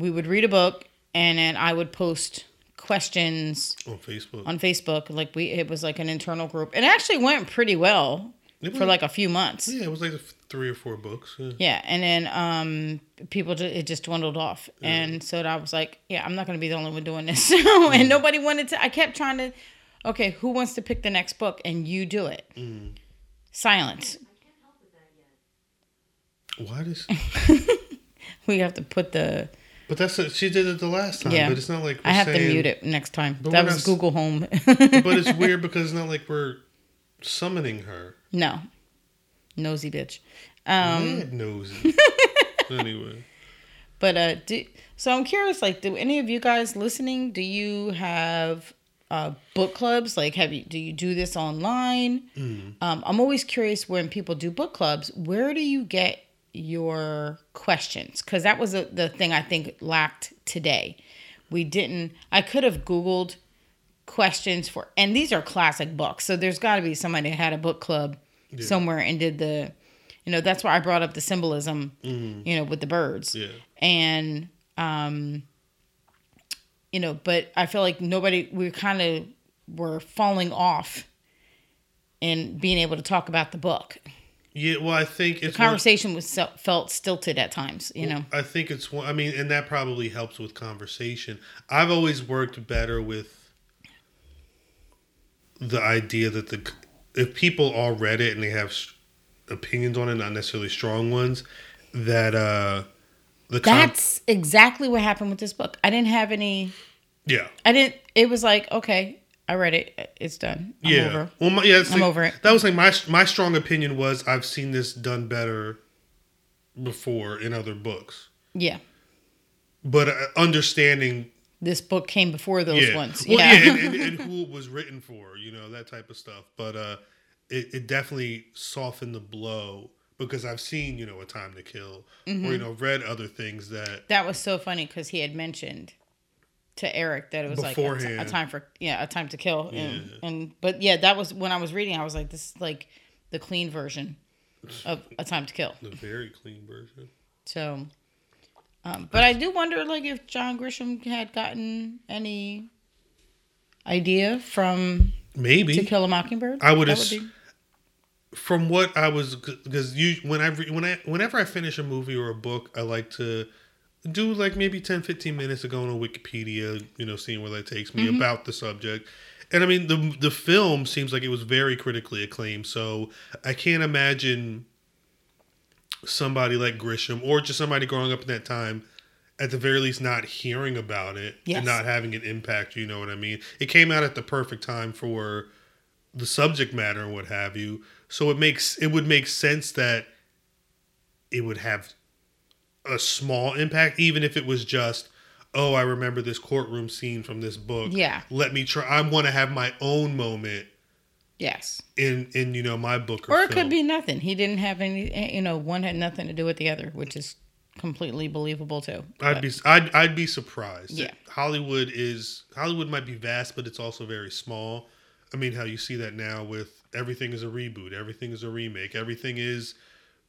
we would read a book, and then I would post questions
On Facebook.
on Facebook. Like we, it was like an internal group, it actually went pretty well
It
for like a few months.
yeah, it was like three or four books. Yeah.
Yeah, and then um, people just, it just dwindled off, and so I was like, yeah, I'm not gonna be the only one doing this. and nobody wanted to. I kept trying to. Okay, who wants to pick the next book, and you do it. Silence.
Why does?
We have to put the.
But that's a, she did it the last time.
Yeah.
But it's not like we're
I have to mute it next time. That was
not-
Google Home.
But it's weird because it's not like we're summoning her.
no, nosy bitch. Um,
Mad nosy. anyway,
But uh, do, so I'm curious. Like, do any of you guys listening? Do you have uh, book clubs? Like, have you do you do this online? Um, I'm always curious when people do book clubs. Where do you get your questions? Because that was a, the thing I think lacked today. We didn't. I could have Googled questions for, and these are classic books. So there's got to be somebody that had a book club somewhere and did the. You know, that's why I brought up the symbolism. You know, with the birds
yeah.
and um you know but i feel like nobody we kind of were falling off in being able to talk about the book
Yeah, well, I think it's one,
conversation was so, felt stilted at times you know
I think it's one. I mean, and that probably helps with conversation. I've always worked better with the idea that the if people all read it and they have opinions on it, not necessarily strong ones, that uh the com-
that's exactly what happened with this book i didn't have any
yeah
i didn't it was like okay i read it it's done I'm
yeah
over
well my, yeah
I'm
like-
over it.
That was like my my strong opinion was I've seen this done better before in other books,
yeah
but uh, understanding
this book came before those
yeah.
ones
Well,
yeah,
yeah, and, and, and who it was written for, you know, that type of stuff. But uh, it, it definitely softened the blow because I've seen, you know, A Time to Kill
Mm-hmm.
or, you know, read other things that,
That was so funny because he had mentioned to Eric that it was like a, t- a time for yeah a time to kill. And, and but yeah that was when I was reading I was like this is like the clean version of a time to kill.
The very clean version.
so um, but I do wonder like if John Grisham had gotten any idea from
maybe.
To Kill a Mockingbird?
I would ass-
be-
From what I was, because you, when I, when I, whenever I finish a movie or a book, I like to do like maybe 10, 15 minutes of going on Wikipedia, you know, seeing where that takes me mm-hmm. about the subject. And I mean, the the film seems like it was very critically acclaimed, so I can't imagine somebody like Grisham or just somebody growing up in that time, at the very least, not hearing about it
Yes.
and not having an impact. You know what I mean? It came out at the perfect time for the subject matter and what have you. So it makes it would make sense that it would have a small impact, even if it was just, oh, I remember this courtroom scene from this book.
Yeah.
Let me try. I want to have my own moment
yes
in in you know my book or,
or it
film.
could be nothing he didn't have any eh, you know one had nothing to do with the other which is completely believable too
I'd
But-
be I'd I'd be surprised.
Yeah.
Hollywood is Hollywood might be vast, but it's also very small. I mean, how you see that now with everything is a reboot, everything is a remake, everything is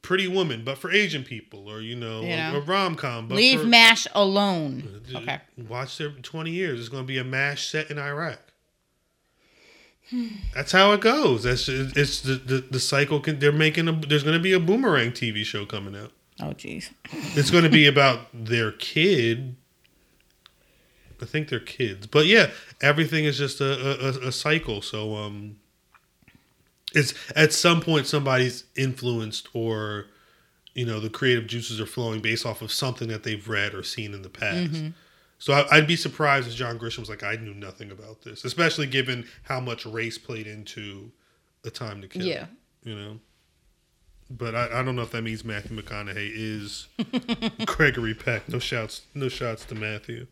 Pretty Woman, but for Asian people, or you know,
You know.
a, rom com. But
leave
for,
MASH alone okay
Watch their twenty years. It's going to be a MASH set in Iraq. That's how it goes. That's it's the the, the cycle. Can, they're making a. There's going to be a Boomerang TV show coming out.
oh jeez
It's going to be about their kid. I think they're kids, but yeah, everything is just a, a, a cycle. So um, it's at some point somebody's influenced, or you know, the creative juices are flowing based off of something that they've read or seen in the past. So I, I'd be surprised if John Grisham was like, I knew nothing about this, especially given how much race played into the time to kill.
Yeah.
you know. But I, I don't know if that means Matthew McConaughey is Gregory Peck. No shouts, no shots to Matthew.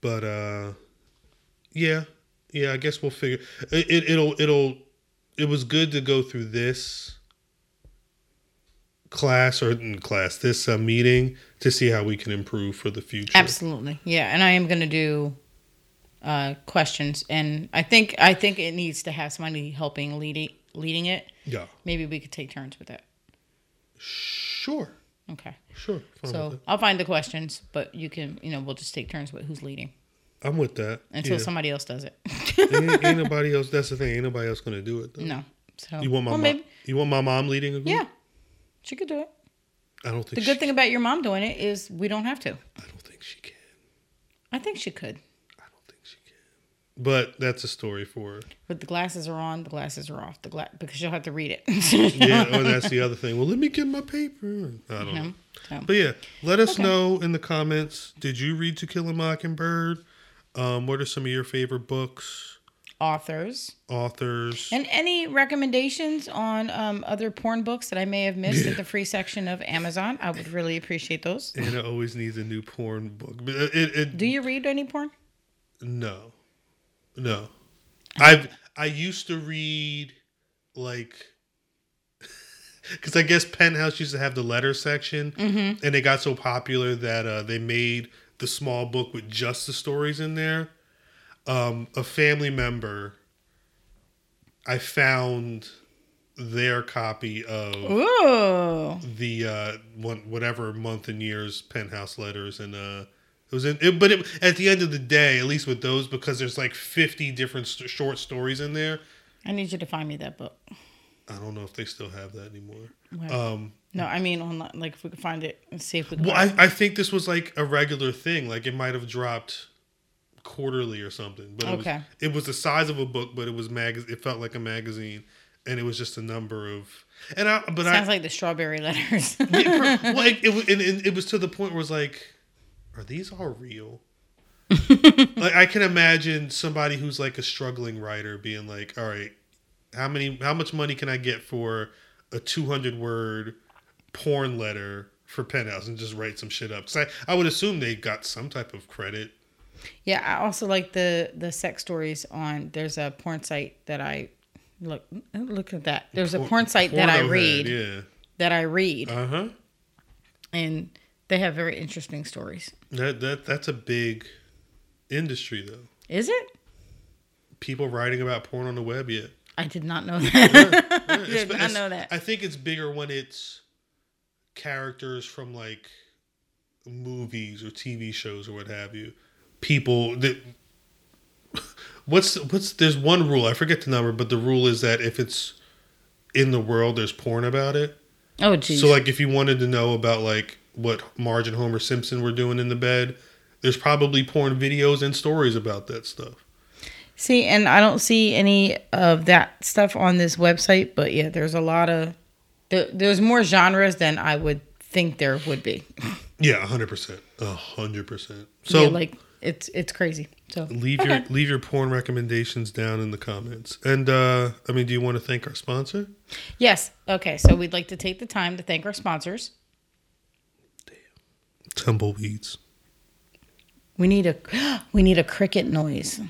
But uh, yeah, yeah. I guess we'll figure it. it it'll it'll it was good to go through this class or in class this uh, meeting to see how we can improve for the future.
Absolutely. Yeah, and I am going to do uh, questions, and I think I think it needs to have somebody helping leading leading it.
Yeah.
Maybe we could take turns with that.
Sure.
Okay.
Sure.
So I'll find the questions, but you can, you know, we'll just take turns with who's leading.
I'm with that.
until
yeah.
somebody else does it.
ain't, ain't nobody else. That's the thing. Ain't nobody else gonna do it. Though.
no. So
You want my
well,
mom?
maybe
You want my mom leading a group?
yeah, she could do it.
I don't think.
The good thing about your mom doing it is we don't have to.
I don't think she can.
I think she could.
I don't think she can. But that's a story for. her.
But the glasses are on, the glasses are off. The gla- because you'll have to read it.
Yeah. or that's the other thing. Well, let me get my paper. I don't know.
No. So,
But yeah, let us
Okay.
know in the comments. Did you read To Kill a Mockingbird? Um, what are some of your favorite books,
authors
authors?
and any recommendations on um, other porn books that I may have missed at the free section of Amazon. I would really appreciate those.
Anna always needs a new porn book. It, it, it
Do you read any porn?
no, no. I I used to read like because I guess Penthouse used to have the letter section,
Mm-hmm.
and it got so popular that uh, they made the small book with just the stories in there. Um, a family member, I found their copy of
Ooh.
the uh one whatever month and years Penthouse letters and uh it was in it, but it, at the end of the day at least with those because there's like 50 different st- short stories in there
I need you to find me that book.
i don't know if they still have that anymore
Wow.
um
No, I mean online. Like if we could find it and see if we can.
well I, I think this was like a regular thing like it might have dropped quarterly or something but it
Okay.
was it was the size of a book but it was mag it felt like a magazine and it was just a number of and i but
it.
i
Sounds like the strawberry letters.
Yeah, per- well, it, it, was- and, it was to the point where it was like, are these all real? like I can imagine somebody who's like a struggling writer being like, all right, how many, how much money can I get for a two hundred word porn letter for Penthouse and just write some shit up? Because I, I would assume they got some type of credit.
yeah, I also like the the sex stories on. There's a porn site that I look look at that. There's a porn site that I read
head,
that I read.
Uh huh.
and they have very interesting stories.
That that that's a big industry though.
Is it?
People writing about porn on the web yet.
I did not know that.
Yeah,
did not know that.
I think it's bigger when it's characters from like movies or TV shows or what have you. People that what's what's there's one rule I forget the number, but the rule is that if it's in the world, there's porn about it.
oh, geez.
So like if you wanted to know about like what Marge and Homer Simpson were doing in the bed, there's probably porn videos and stories about that stuff.
See, and I don't see any of that stuff on this website, but yeah, there's a lot of there, there's more genres than I would think there would be.
Yeah, hundred percent, hundred percent. So
yeah, like it's it's crazy. So
leave
okay.
your leave your porn recommendations down in the comments. And uh I mean, do you want to thank our sponsor?
yes, okay. So we'd like to take the time to thank our sponsors.
Tumbleweeds.
We need a we need a cricket noise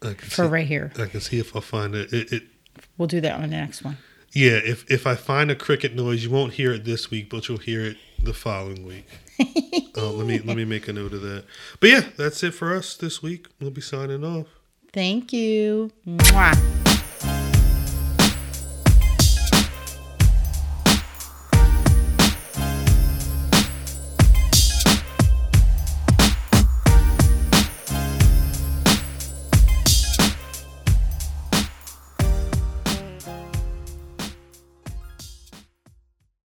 I
for
see,
right here.
I can see if I'll find it. It, it.
We'll do that on the next one.
Yeah, if if I find a cricket noise, you won't hear it this week, but you'll hear it the following week. oh, let me let me make a note of that. But yeah, that's it for us this week. We'll be signing off.
Thank you. Mwah.